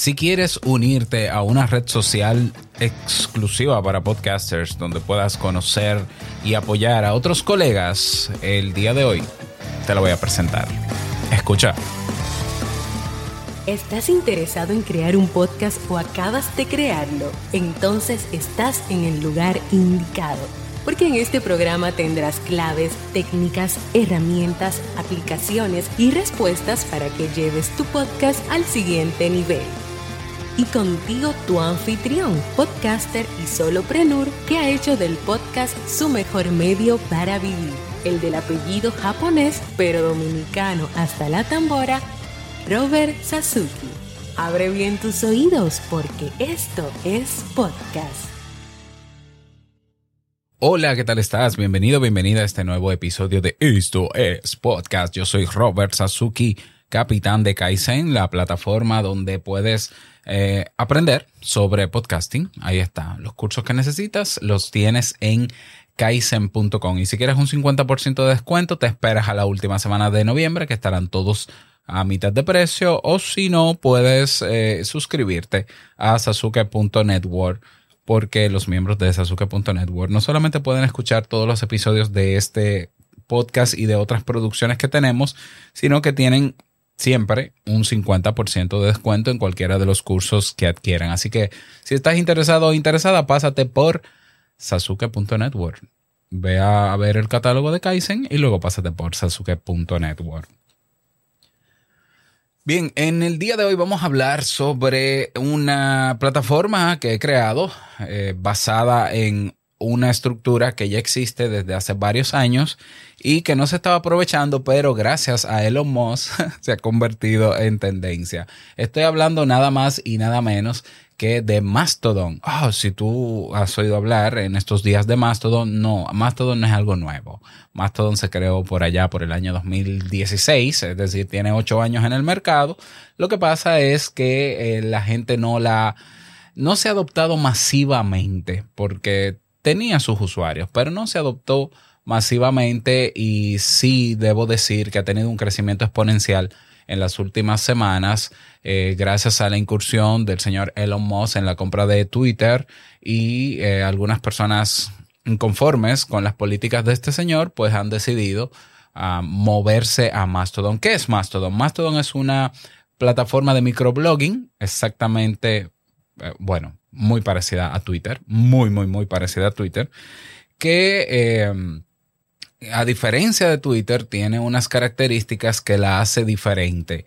Si quieres unirte a una red social exclusiva para podcasters donde puedas conocer y apoyar a otros colegas, el día de hoy te lo voy a presentar. Escucha. ¿Estás interesado en crear un podcast o acabas de crearlo? Entonces estás en el lugar indicado porque en este programa tendrás claves, técnicas, herramientas, aplicaciones y respuestas para que lleves tu podcast al siguiente nivel. Y contigo tu anfitrión, podcaster y soloprenur que ha hecho del podcast su mejor medio para vivir, el del apellido japonés pero dominicano hasta la tambora, Robert Sasuki. Abre bien tus oídos porque esto es podcast. Hola, ¿qué tal estás? Bienvenido, bienvenida a este nuevo episodio de Esto es Podcast. Yo soy Robert Sasuki, capitán de Kaizen, la plataforma donde puedes eh, aprender sobre podcasting. Ahí está. Los cursos que necesitas los tienes en kaizen.com. Y si quieres un 50% de descuento, te esperas a la última semana de noviembre, que estarán todos a mitad de precio. O si no, puedes eh, suscribirte a sasuke.network porque los miembros de Sasuke.network no solamente pueden escuchar todos los episodios de este podcast y de otras producciones que tenemos, sino que tienen siempre un 50% de descuento en cualquiera de los cursos que adquieran. Así que si estás interesado o interesada, pásate por sasuke.network. Ve a ver el catálogo de Kaizen y luego pásate por sasuke.network. Bien, en el día de hoy vamos a hablar sobre una plataforma que he creado eh, basada en una estructura que ya existe desde hace varios años y que no se estaba aprovechando, pero gracias a Elon Musk se ha convertido en tendencia. Estoy hablando nada más y nada menos que de Mastodon. Oh, si tú has oído hablar en estos días de Mastodon, no, Mastodon no es algo nuevo. Mastodon se creó por allá por el año 2016, es decir, tiene ocho años en el mercado. Lo que pasa es que eh, la gente no la, no se ha adoptado masivamente porque tenía sus usuarios, pero no se adoptó masivamente y sí debo decir que ha tenido un crecimiento exponencial en las últimas semanas eh, gracias a la incursión del señor Elon Musk en la compra de Twitter y eh, algunas personas inconformes con las políticas de este señor pues han decidido ah, moverse a Mastodon. ¿Qué es Mastodon? Mastodon es una plataforma de microblogging exactamente, bueno, muy parecida a Twitter, muy, muy, muy parecida a Twitter, que a diferencia de Twitter, tiene unas características que la hace diferente.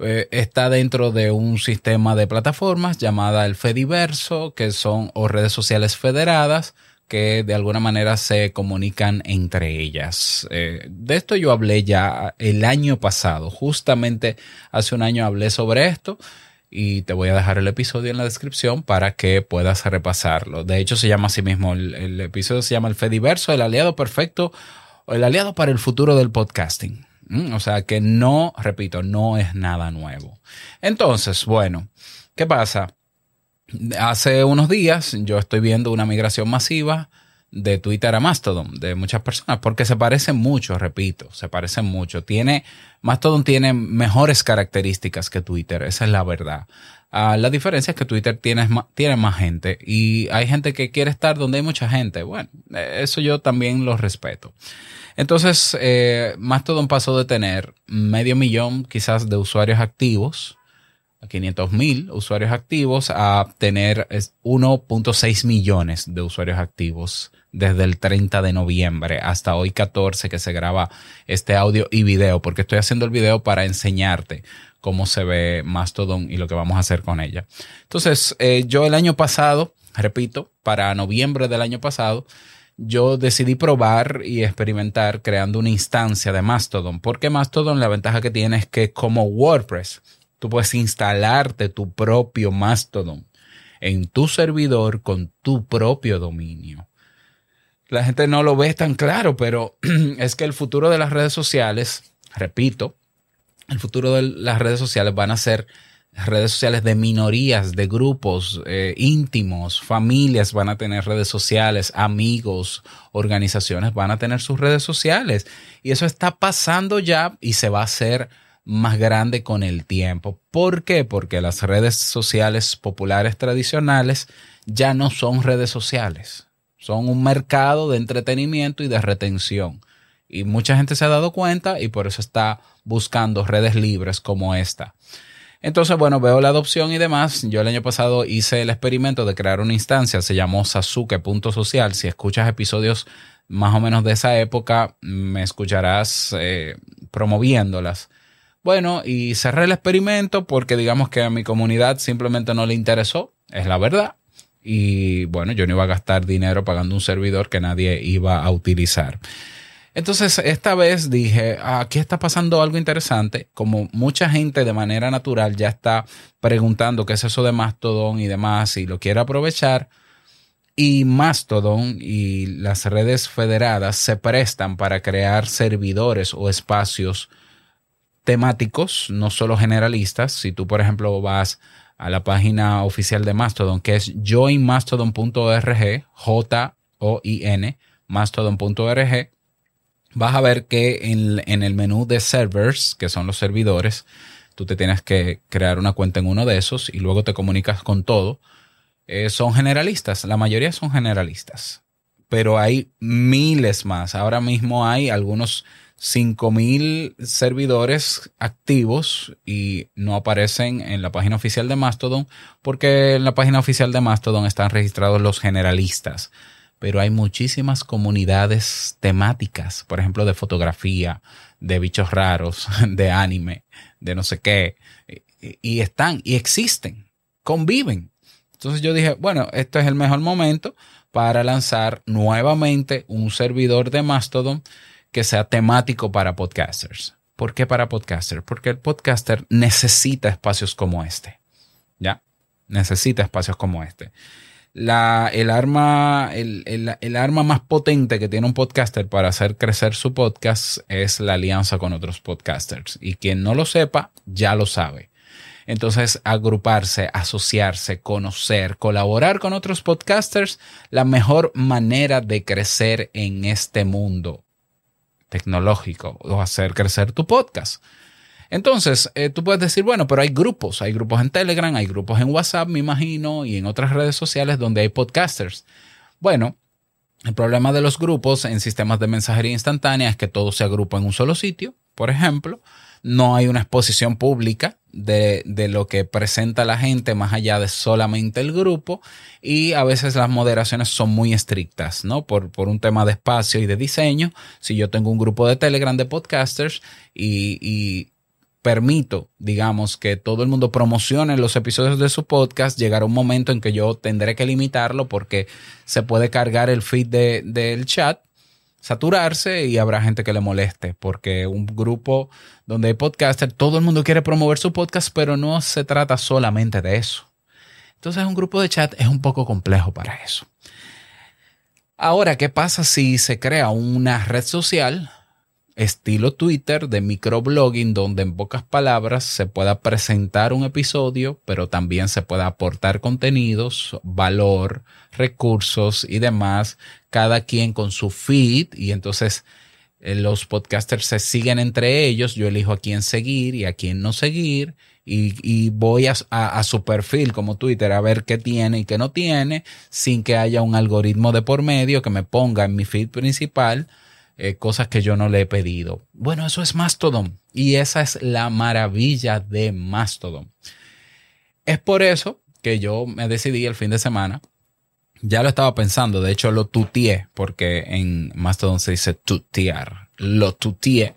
Eh, está dentro de un sistema de plataformas llamada el Fediverso, que son redes sociales federadas que de alguna manera se comunican entre ellas. Eh, de esto yo hablé ya el año pasado, justamente hace un año hablé sobre esto y te voy a dejar el episodio en la descripción para que puedas repasarlo. De hecho se llama así mismo, el, episodio se llama el Fediverso, el aliado perfecto el aliado para el futuro del podcasting. Mm, o sea que no, repito, no es nada nuevo. Entonces, bueno, ¿qué pasa? Hace unos días yo estoy viendo una migración masiva de Twitter a Mastodon de muchas personas porque se parecen mucho, repito, se parecen mucho. Tiene, Mastodon tiene mejores características que Twitter, esa es la verdad. Ah, la diferencia es que Twitter tiene, tiene más gente y hay gente que quiere estar donde hay mucha gente. Bueno, eso yo también lo respeto. Entonces, eh, Mastodon pasó de tener medio millón quizás de usuarios activos, 500 mil usuarios activos, a tener 1.6 millones de usuarios activos desde el 30 de noviembre hasta hoy 14 que se graba este audio y video, porque estoy haciendo el video para enseñarte cómo se ve Mastodon y lo que vamos a hacer con ella. Entonces, eh, yo el año pasado, repito, para noviembre del año pasado, yo decidí probar y experimentar creando una instancia de Mastodon, porque Mastodon la ventaja que tiene es que como WordPress, tú puedes instalarte tu propio Mastodon en tu servidor con tu propio dominio. La gente no lo ve tan claro, pero es que el futuro de las redes sociales, repito, el futuro de las redes sociales van a ser redes sociales de minorías, de grupos eh, íntimos, familias van a tener redes sociales, amigos, organizaciones van a tener sus redes sociales. Y eso está pasando ya y se va a hacer más grande con el tiempo. ¿Por qué? Porque las redes sociales populares tradicionales ya no son redes sociales, son un mercado de entretenimiento y de retención. Y mucha gente se ha dado cuenta y por eso está buscando redes libres como esta. Entonces, bueno, veo la adopción y demás. Yo el año pasado hice el experimento de crear una instancia, se llamó Sasuke.social. Si escuchas episodios más o menos de esa época, me escucharás eh, promoviéndolas. Bueno, y cerré el experimento porque digamos que a mi comunidad simplemente no le interesó, es la verdad. Y bueno, yo no iba a gastar dinero pagando un servidor que nadie iba a utilizar. Entonces, esta vez dije, aquí está pasando algo interesante, como mucha gente de manera natural ya está preguntando qué es eso de Mastodon y demás y lo quiere aprovechar. Y Mastodon y las redes federadas se prestan para crear servidores o espacios temáticos, no solo generalistas. Si tú, por ejemplo, vas a la página oficial de Mastodon, que es joinmastodon.org, J-O-I-N, mastodon.org, vas a ver que en, el menú de servers, que son los servidores, tú te tienes que crear una cuenta en uno de esos y luego te comunicas con todo. Eh, son generalistas, la mayoría son generalistas, pero hay miles más. Ahora mismo hay algunos 5000 servidores activos y no aparecen en la página oficial de Mastodon porque en la página oficial de Mastodon están registrados los generalistas pero hay muchísimas comunidades temáticas, por ejemplo, de fotografía, de bichos raros, de anime, de no sé qué, y están y existen, conviven. Entonces yo dije, bueno, este es el mejor momento para lanzar nuevamente un servidor de Mastodon que sea temático para podcasters. ¿Por qué para podcasters? Porque el podcaster necesita espacios como este. ¿Ya? Necesita espacios como este el, arma, el, arma más potente que tiene un podcaster para hacer crecer su podcast es la alianza con otros podcasters. Y quien no lo sepa, ya lo sabe. Entonces, agruparse, asociarse, conocer, colaborar con otros podcasters, la mejor manera de crecer en este mundo tecnológico o hacer crecer tu podcast. Entonces, eh, tú puedes decir, bueno, pero hay grupos, hay grupos en Telegram, hay grupos en WhatsApp, me imagino, y en otras redes sociales donde hay podcasters. Bueno, el problema de los grupos en sistemas de mensajería instantánea es que todo se agrupa en un solo sitio, por ejemplo. No hay una exposición pública de, de, lo que presenta la gente más allá de solamente el grupo y a veces las moderaciones son muy estrictas, ¿no? Por, por un tema de espacio y de diseño. Si yo tengo un grupo de Telegram de podcasters y, y permito, digamos, que todo el mundo promocione los episodios de su podcast, llegará un momento en que yo tendré que limitarlo porque se puede cargar el feed del chat, saturarse y habrá gente que le moleste porque un grupo donde hay podcaster, todo el mundo quiere promover su podcast, pero no se trata solamente de eso. Entonces un grupo de chat es un poco complejo para eso. Ahora, ¿qué pasa si se crea una red social estilo Twitter de microblogging donde en pocas palabras se pueda presentar un episodio, pero también se pueda aportar contenidos, valor, recursos y demás, cada quien con su feed. Y entonces eh, los podcasters se siguen entre ellos, yo elijo a quién seguir y a quién no seguir. Y, voy a, a, su perfil como Twitter a ver qué tiene y qué no tiene sin que haya un algoritmo de por medio que me ponga en mi feed principal eh, cosas que yo no le he pedido. Bueno, eso es Mastodon y esa es la maravilla de Mastodon. Es por eso que yo me decidí el fin de semana. Ya lo estaba pensando, de hecho lo tutié, porque en Mastodon se dice tutear. Lo tutié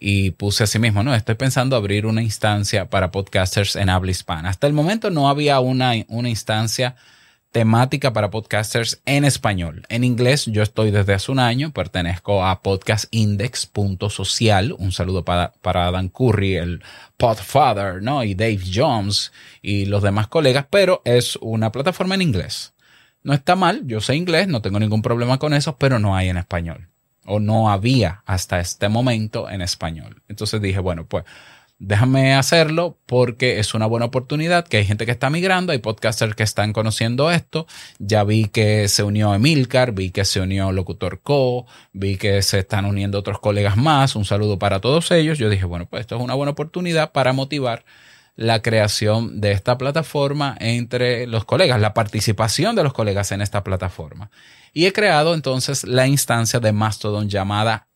y puse así mismo, no, estoy pensando abrir una instancia para podcasters en habla hispana. Hasta el momento no había una, una instancia temática para podcasters en español. En inglés yo estoy desde hace un año, pertenezco a podcastindex.social. Un saludo para, para Adam Curry, el Podfather, ¿no? Y Dave Jones y los demás colegas, pero es una plataforma en inglés. No está mal, yo sé inglés, no tengo ningún problema con eso, pero no hay en español. O no había hasta este momento en español. Entonces dije, bueno, pues déjame hacerlo porque es una buena oportunidad, que hay gente que está migrando, hay podcasters que están conociendo esto, ya vi que se unió Emilcar, vi que se unió Locutor Co, vi que se están uniendo otros colegas más, un saludo para todos ellos, yo dije, bueno, pues esto es una buena oportunidad para motivar la creación de esta plataforma entre los colegas, la participación de los colegas en esta plataforma. Y he creado entonces la instancia de Mastodon llamada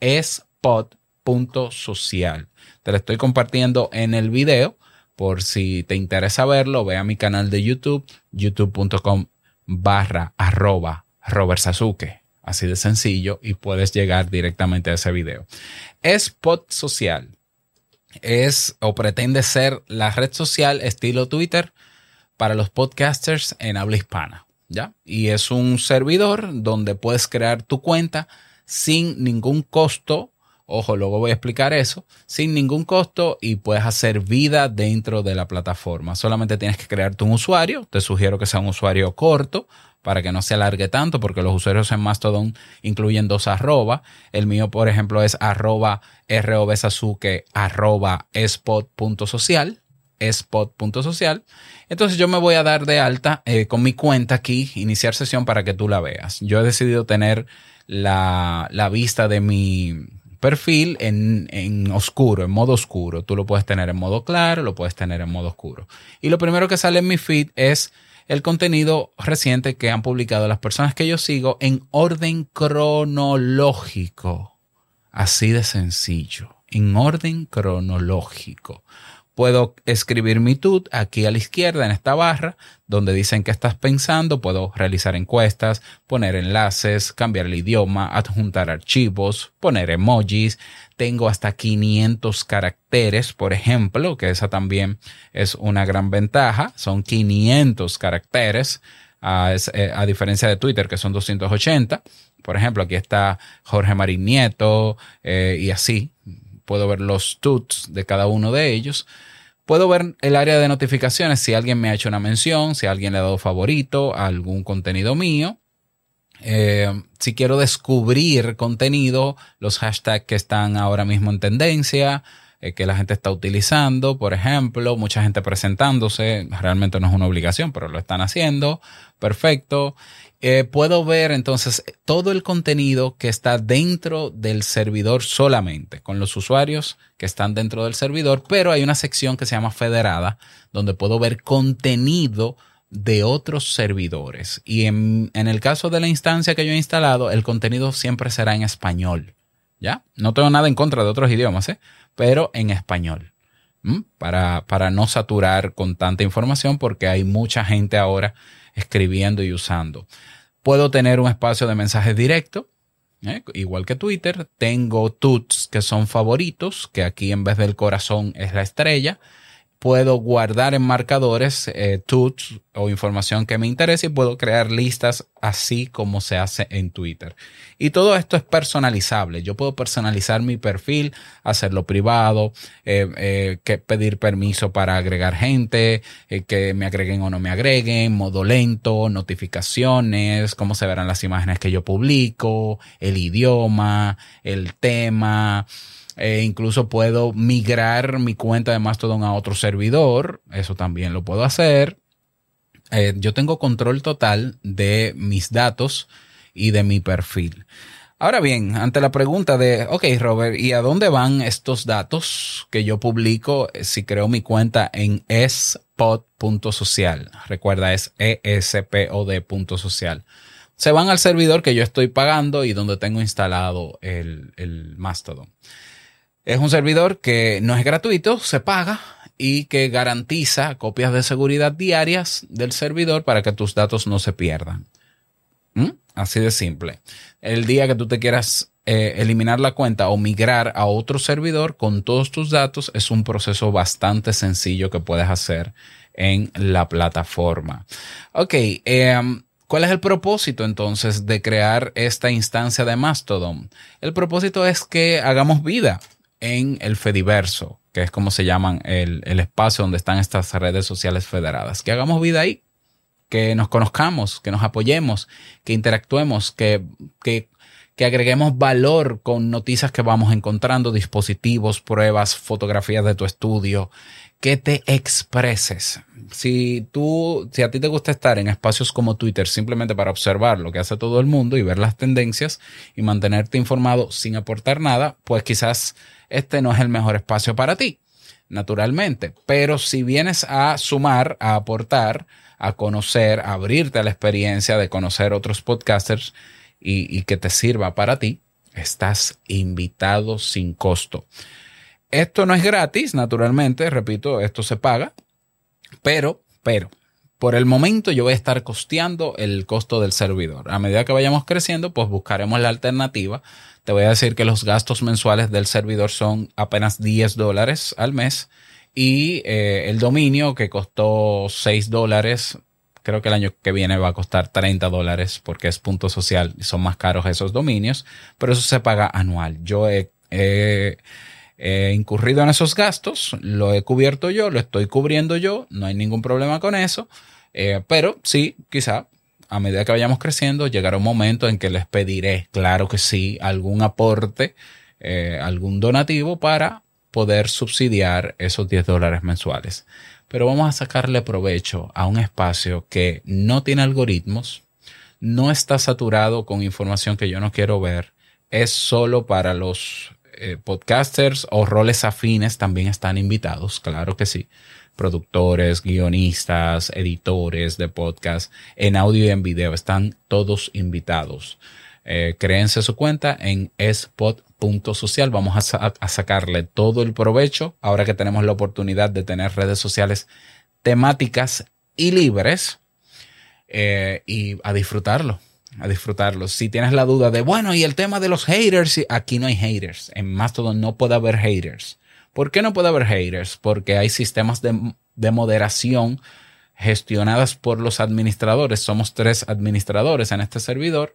spot.social. Te la estoy compartiendo en el video. Por si te interesa verlo, ve a mi canal de YouTube, youtube.com barra arroba Robert. Así de sencillo y puedes llegar directamente a ese video. Spot Social es o pretende ser la red social estilo Twitter para los podcasters en habla hispana. ¿Ya? Y es un servidor donde puedes crear tu cuenta sin ningún costo Ojo, luego voy a explicar eso sin ningún costo y puedes hacer vida dentro de la plataforma. Solamente tienes que crearte un usuario. Te sugiero que sea un usuario corto para que no se alargue tanto porque los usuarios en Mastodon incluyen dos arroba. El mío, por ejemplo, es arroba robsasuke arroba spot.social. Entonces yo me voy a dar de alta eh, con mi cuenta aquí, iniciar sesión para que tú la veas. Yo he decidido tener la, la vista de mi, perfil en, oscuro, en modo oscuro. Tú lo puedes tener en modo claro, lo puedes tener en modo oscuro. Y lo primero que sale en mi feed es el contenido reciente que han publicado las personas que yo sigo en orden cronológico. Así de sencillo, en orden cronológico puedo escribir mi tut aquí a la izquierda en esta barra donde dicen que estás pensando, puedo realizar encuestas, poner enlaces, cambiar el idioma, adjuntar archivos, poner emojis, tengo hasta 500 caracteres, por ejemplo, que esa también es una gran ventaja, son 500 caracteres. A, eh, a diferencia de Twitter, que son 280. Por ejemplo, aquí está Jorge Marín Nieto eh, y así puedo ver los tuts de cada uno de ellos. Puedo ver el área de notificaciones si alguien me ha hecho una mención, si alguien le ha dado favorito a algún contenido mío. Eh, si quiero descubrir contenido, los hashtags que están ahora mismo en tendencia, eh, que la gente está utilizando, por ejemplo, mucha gente presentándose, realmente no es una obligación, pero lo están haciendo, perfecto. Eh, puedo ver entonces todo el contenido que está dentro del servidor solamente, con los usuarios que están dentro del servidor, pero hay una sección que se llama federada, donde puedo ver contenido de otros servidores. Y en, el caso de la instancia que yo he instalado, el contenido siempre será en español. ¿Ya? No tengo nada en contra de otros idiomas, ¿eh? pero en español. Para, para no saturar con tanta información porque hay mucha gente ahora escribiendo y usando. Puedo tener un espacio de mensajes directo, ¿eh? igual que Twitter. Tengo tuts que son favoritos, que aquí en vez del corazón es la estrella puedo guardar en marcadores eh, o información que me interese y puedo crear listas así como se hace en Twitter. Y todo esto es personalizable. Yo puedo personalizar mi perfil, hacerlo privado, eh, eh, que pedir permiso para agregar gente, eh, que me agreguen o no me agreguen, modo lento, notificaciones, cómo se verán las imágenes que yo publico, el idioma, el tema. Eh, incluso puedo migrar mi cuenta de Mastodon a otro servidor. Eso también lo puedo hacer. Eh, yo tengo control total de mis datos y de mi perfil. Ahora bien, ante la pregunta de, ok, Robert, ¿y a dónde van estos datos que yo publico si creo mi cuenta en espod.social? Recuerda, es espod.social. Se van al servidor que yo estoy pagando y donde tengo instalado el, el Mastodon. Es un servidor que no es gratuito, se paga y que garantiza copias de seguridad diarias del servidor para que tus datos no se pierdan. ¿Mm? Así de simple. El día que tú te quieras eh, eliminar la cuenta o migrar a otro servidor con todos tus datos es un proceso bastante sencillo que puedes hacer en la plataforma. Ok, em, ¿Cuál es el propósito entonces de crear esta instancia de Mastodon? El propósito es que hagamos vida en el Fediverso, que es como se llaman el, espacio donde están estas redes sociales federadas. Que hagamos vida ahí, que nos conozcamos, que nos apoyemos, que interactuemos, que, que, que agreguemos valor con noticias que vamos encontrando, dispositivos, pruebas, fotografías de tu estudio, que te expreses. Si tú, si a ti te gusta estar en espacios como Twitter simplemente para observar lo que hace todo el mundo y ver las tendencias y mantenerte informado sin aportar nada, pues quizás este no es el mejor espacio para ti, naturalmente. Pero si vienes a sumar, a aportar, a conocer, a abrirte a la experiencia de conocer otros podcasters y, y que te sirva para ti, estás invitado sin costo. Esto no es gratis, naturalmente, repito, esto se paga, pero, pero, por el momento yo voy a estar costeando el costo del servidor. A medida que vayamos creciendo, pues buscaremos la alternativa. Te voy a decir que los gastos mensuales del servidor son apenas 10 dólares al mes y eh, el dominio que costó 6 dólares, creo que el año que viene va a costar 30 dólares porque es punto social y son más caros esos dominios, pero eso se paga anual. Yo incurrido en esos gastos, lo he cubierto yo, lo estoy cubriendo yo, no hay ningún problema con eso, eh, pero sí, quizá a medida que vayamos creciendo, llegará un momento en que les pediré, claro que sí, algún aporte, eh, algún donativo para poder subsidiar esos 10 dólares mensuales. Pero vamos a sacarle provecho a un espacio que no tiene algoritmos, no está saturado con información que yo no quiero ver, es solo para los eh, podcasters o roles afines también están invitados, claro que sí. Productores, guionistas, editores de podcast, en audio y en video, están todos invitados. Eh, créense su cuenta en spot.social. Vamos a, a, sacarle todo el provecho ahora que tenemos la oportunidad de tener redes sociales temáticas y libres eh, y a disfrutarlo a disfrutarlo. Si tienes la duda de, bueno, y el tema de los haters, aquí no hay haters. En Mastodon no puede haber haters. ¿Por qué no puede haber haters? Porque hay sistemas de, de moderación gestionadas por los administradores. Somos tres administradores en este servidor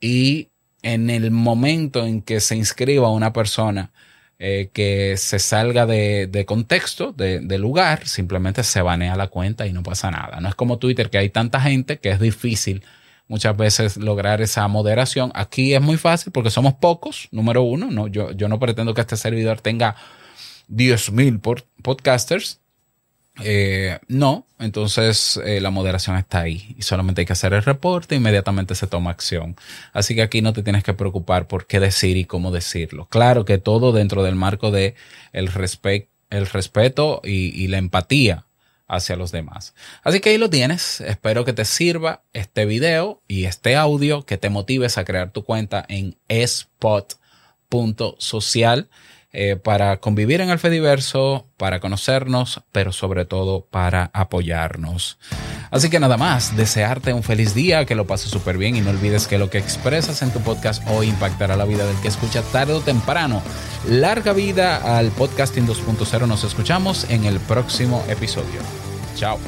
y en el momento en que se inscriba una persona eh, que se salga de, de contexto, de, de, lugar, simplemente se banea la cuenta y no pasa nada. No es como Twitter que hay tanta gente que es difícil muchas veces lograr esa moderación. Aquí es muy fácil porque somos pocos, número uno. No, yo, yo no pretendo que este servidor tenga 10.000 podcasters. Eh, no, entonces eh, la moderación está ahí y solamente hay que hacer el reporte e inmediatamente se toma acción. Así que aquí no te tienes que preocupar por qué decir y cómo decirlo. Claro que todo dentro del marco de el, el respeto y la empatía hacia los demás. Así que ahí lo tienes. Espero que te sirva este video y este audio, que te motives a crear tu cuenta en spot.social eh, para convivir en el Fediverso, para conocernos, pero sobre todo para apoyarnos. Así que nada más, desearte un feliz día, que lo pases súper bien y no olvides que lo que expresas en tu podcast hoy impactará la vida del que escucha tarde o temprano. Larga vida al podcasting 2.0. Nos escuchamos en el próximo episodio. Chao.